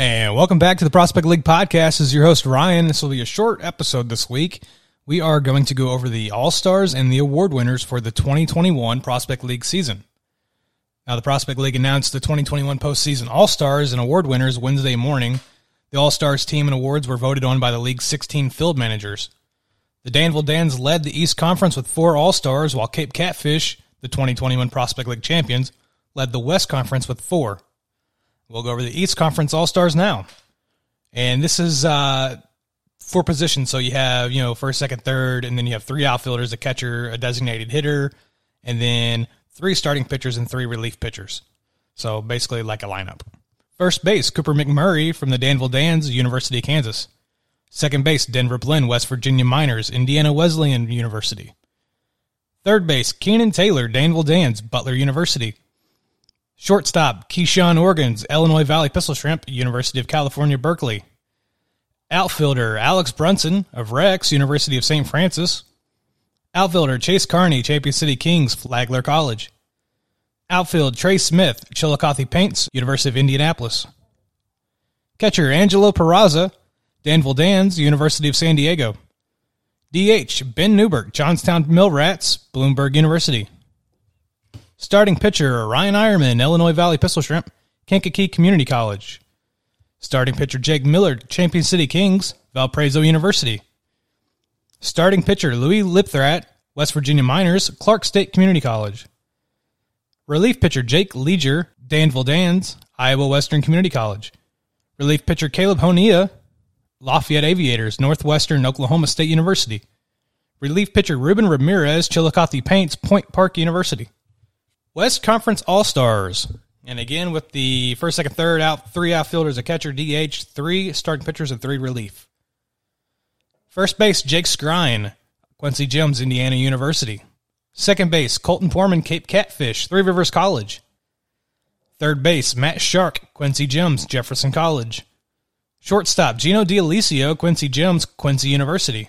And welcome back to the Prospect League podcast. This is your host Ryan. This will be a short episode this week. We are going to go over the All Stars and the award winners for the 2021 Prospect League season. Now, the Prospect League announced the 2021 postseason All Stars and award winners Wednesday morning. The All Stars team and awards were voted on by the league's 16 field managers. The Danville Dans led the East Conference with four All Stars, while Cape Catfish, the 2021 Prospect League champions, led the West Conference with four. We'll go over the East Conference All Stars now. And this is uh, for positions. So you have, you know, first, second, third, and then you have three outfielders, a catcher, a designated hitter, and then three starting pitchers and three relief pitchers. So basically like a lineup. First base, Cooper McMurray from the Danville Dans, University of Kansas. Second base, Denver Blinn, West Virginia Miners, Indiana Wesleyan University. Third base, Keenan Taylor, Danville Dans, Butler University. Shortstop, Keshawn Ogans, Illinois Valley Pistol Shrimp, University of California, Berkeley. Outfielder, Alex Brunson of Rex, University of St. Francis. Outfielder, Chase Carney, Champion City Kings, Flagler College. Outfield, Trey Smith, Chillicothe Paints, University of Indianapolis. Catcher, Angelo Peraza, Danville Dans, University of San Diego. DH, Ben Newbert, Johnstown Mill Rats, Bloomsburg University. Starting pitcher, Ryan Eiermann, Illinois Valley Pistol Shrimp, Kankakee Community College. Starting pitcher, Jake Miller, Champion City Kings, Valparaiso University. Starting pitcher, Louis Lipthratt, West Virginia Miners, Clark State Community College. Relief pitcher, Jake Leger, Danville Dans, Iowa Western Community College. Relief pitcher, Kaleb Honea, Lafayette Aviators, Northwestern Oklahoma State University. Relief pitcher, Ruben Ramirez, Chillicothe Paints, Point Park University. West Conference All Stars. And again, with the first, second, third out, three outfielders, a catcher, DH, three starting pitchers, and three relief. First base, Jake Skrine, Quincy Gems, Indiana University. Second base, Kolten Poorman, Cape Catfish, Three Rivers College. Third base, Matt Sharck, Quincy Gems, Jefferson College. Shortstop, Gino D'Alessio, Quincy Gems, Quincy University.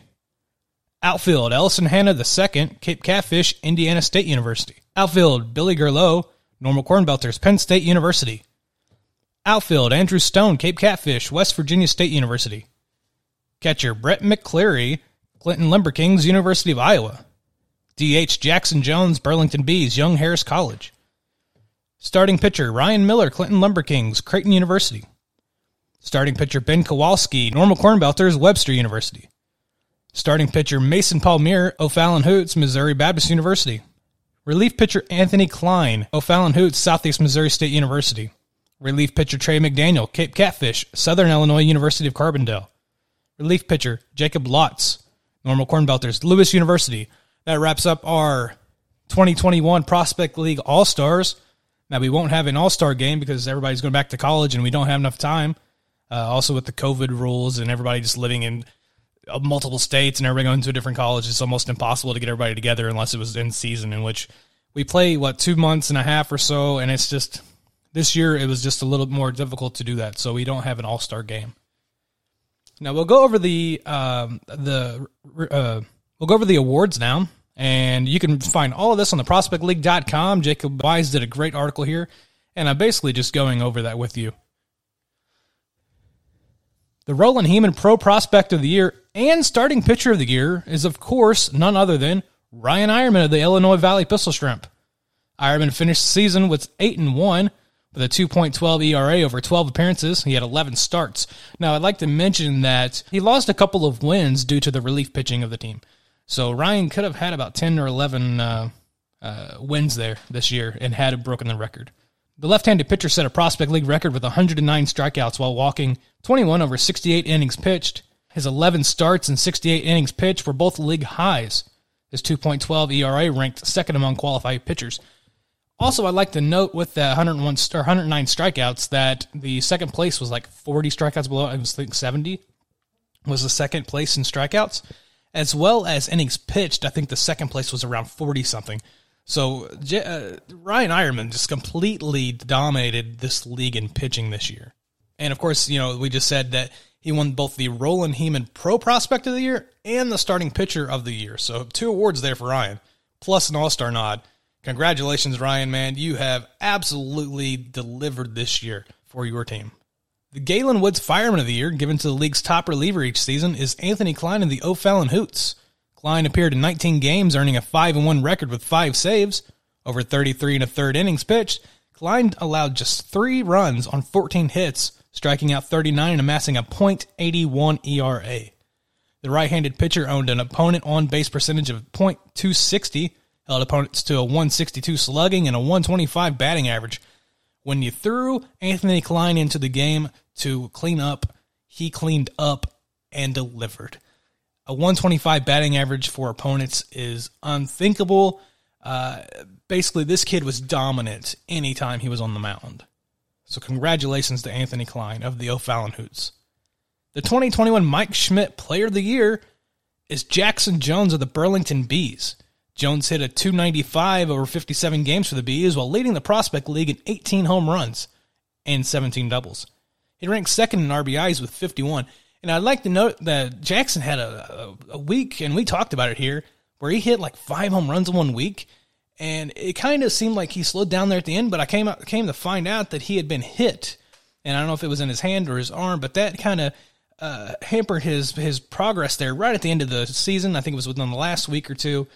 Outfield, Ellison Hanna II, Cape Catfish, Indiana State University. Outfield, Billy Gerlott, Normal Corn Belters, Penn State University. Outfield, Andrew Stone, Cape Catfish, West Virginia State University. Catcher, Brett McCleary, Clinton Lumber Kings, University of Iowa. DH, Jackson Jones, Burlington Bees, Young Harris College. Starting pitcher, Ryan Miller, Clinton Lumber Kings, Creighton University. Starting pitcher, Ben Kowalski, Normal Corn Belters, Webster University. Starting pitcher, Mason Palmier, O'Fallon Hoots, Missouri Baptist University. Relief pitcher Anthony Klein, O'Fallon Hoots, Southeast Missouri State University. Relief pitcher Trey McDaniel, Cape Catfish, Southern Illinois University of Carbondale. Relief pitcher Jacob Lotz, Normal Corn Belters, Lewis University. That wraps up our 2021 Prospect League All Stars. Now, we won't have an All Star game because everybody's going back to college and we don't have enough time. Uh, also, with the COVID rules and everybody just living in multiple states and everybody going to a different college, it's almost impossible to get everybody together unless it was in season, in which we play, what, two months and a half or so. And it's just, this year, it was just a little more difficult to do that. So we don't have an All Star game. Now, we'll go over the, um, the, uh, we'll go over the awards now. And you can find all of this on the prospectleague.com. Jacob Wise did a great article here. And I'm basically just going over that with you. The Roland Hemond Pro Prospect of the Year and Starting Pitcher of the Year is, of course, none other than Ryan Eiermann of the Illinois Valley Pistol Shrimp. Eiermann finished the season with 8 and 1 with a 2.12 ERA over 12 appearances. He had 11 starts. Now, I'd like to mention that he lost a couple of wins due to the relief pitching of the team. So Ryan could have had about 10 or 11 uh, uh, wins there this year and had broken the record. The left-handed pitcher set a prospect league record with 109 strikeouts while walking 21 over 68 innings pitched. His 11 starts and 68 innings pitched were both league highs. His 2.12 ERA ranked second among qualified pitchers. Also, I'd like to note with the 101 or 109 strikeouts that the second place was like 40 strikeouts below. I was think 70 was the second place in strikeouts, as well as innings pitched. I think the second place was around 40 something. So uh, Ryan Eiermann just completely dominated this league in pitching this year. And of course, you know, we just said that he won both the Roland Hemond Pro Prospect of the Year and the Starting Pitcher of the Year. So two awards there for Ryan, plus an All Star nod. Congratulations, Ryan, man. You have absolutely delivered this year for your team. The Galen Woods Fireman of the Year, given to the league's top reliever each season, is Anthony Klein of the O'Fallon Hoots. Klein appeared in 19 games, earning a 5 1 record with five saves. Over 33 and a third innings pitched, Klein allowed just three runs on 14 hits, striking out 39 and amassing a .81 ERA. The right-handed pitcher owned an opponent on base percentage of .260, held opponents to a 162 slugging and a 125 batting average. When you threw Anthony Klein into the game to clean up, he cleaned up and delivered. A 125 batting average for opponents is unthinkable. Uh, basically, this kid was dominant anytime he was on the mound. So, congratulations to Anthony Klein of the O'Fallon Hoots. The 2021 Mike Schmidt Player of the Year is Jackson Jones of the Burlington Bees. Jones hit a 295 over 57 games for the Bees while leading the Prospect League in 18 home runs and 17 doubles. He ranked second in RBIs with 51. And I'd like to note that Jackson had a, a, a week, and we talked about it here, where he hit like five home runs in one week. And it kind of seemed like he slowed down there at the end, but I came out, came to find out that he had been hit. And I don't know if it was in his hand or his arm, but that kind of uh, hampered his his progress there right at the end of the season. I think it was within the last week or two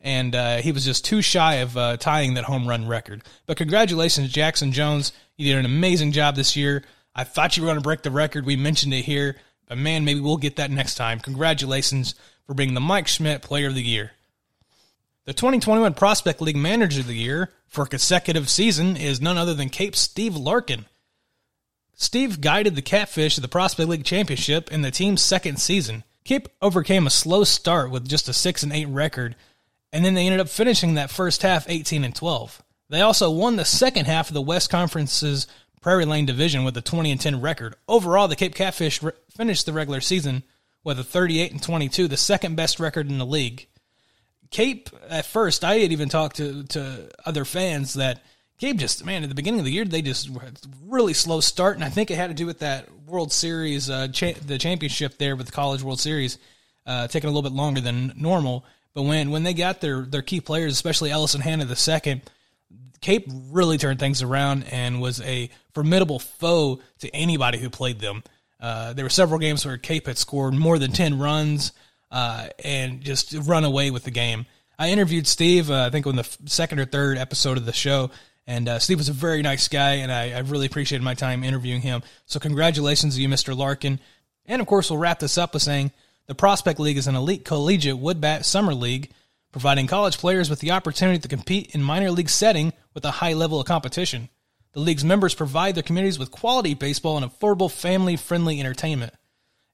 and uh, he was just too shy of uh, tying that home run record. But congratulations, Jackson Jones. You did an amazing job this year. I thought you were going to break the record. We mentioned it here, but man, maybe we'll get that next time. Congratulations for being the Mike Schmidt Player of the Year. The 2021 Prospect League Manager of the Year for a consecutive season is none other than Cape Steve Larkin. Steve guided the Catfish to the Prospect League Championship in the team's second season. Cape overcame a slow start with just a 6 and 8 record and then they ended up finishing that first half 18 and 12. They also won the second half of the West Conference's Prairie Land division with a 20 and 10 record. Overall, the Cape Catfish re- finished the regular season with a 38 and 22, the second best record in the league. Cape, at first, I had even talked to, to other fans that Cape just, man, at the beginning of the year, they just really slow start. And I think it had to do with that World Series, uh, cha- the championship there with the College World Series, uh, taking a little bit longer than normal. But when when they got their their key players, especially Ellison Hanna the second, Cape really turned things around and was a formidable foe to anybody who played them. Uh, there were several games where Cape had scored more than ten runs uh, and just run away with the game. I interviewed Steve, uh, I think on the second or third episode of the show, and uh, Steve was a very nice guy, and I, I, really appreciated my time interviewing him. So congratulations to you, Mr. Larkin. And of course, we'll wrap this up with saying the Prospect League is an elite collegiate wood bat summer league, providing college players with the opportunity to compete in minor league setting with a high level of competition. The league's members provide their communities with quality baseball and affordable family friendly entertainment.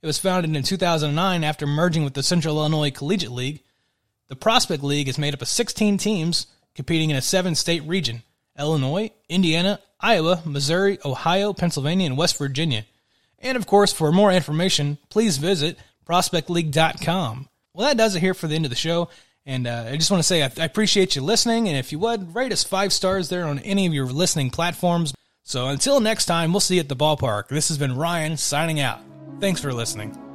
It was founded in 2009 after merging with the Central Illinois Collegiate League. The Prospect League is made up of 16 teams competing in a seven state region Illinois, Indiana, Iowa, Missouri, Ohio, Pennsylvania, and West Virginia. And of course, for more information, please visit prospectleague.com. Well, that does it here for the end of the show. And uh, I just want to say I, I appreciate you listening. And if you would, rate us five stars there on any of your listening platforms. So until next time, we'll see you at the ballpark. This has been Ryan signing out. Thanks for listening.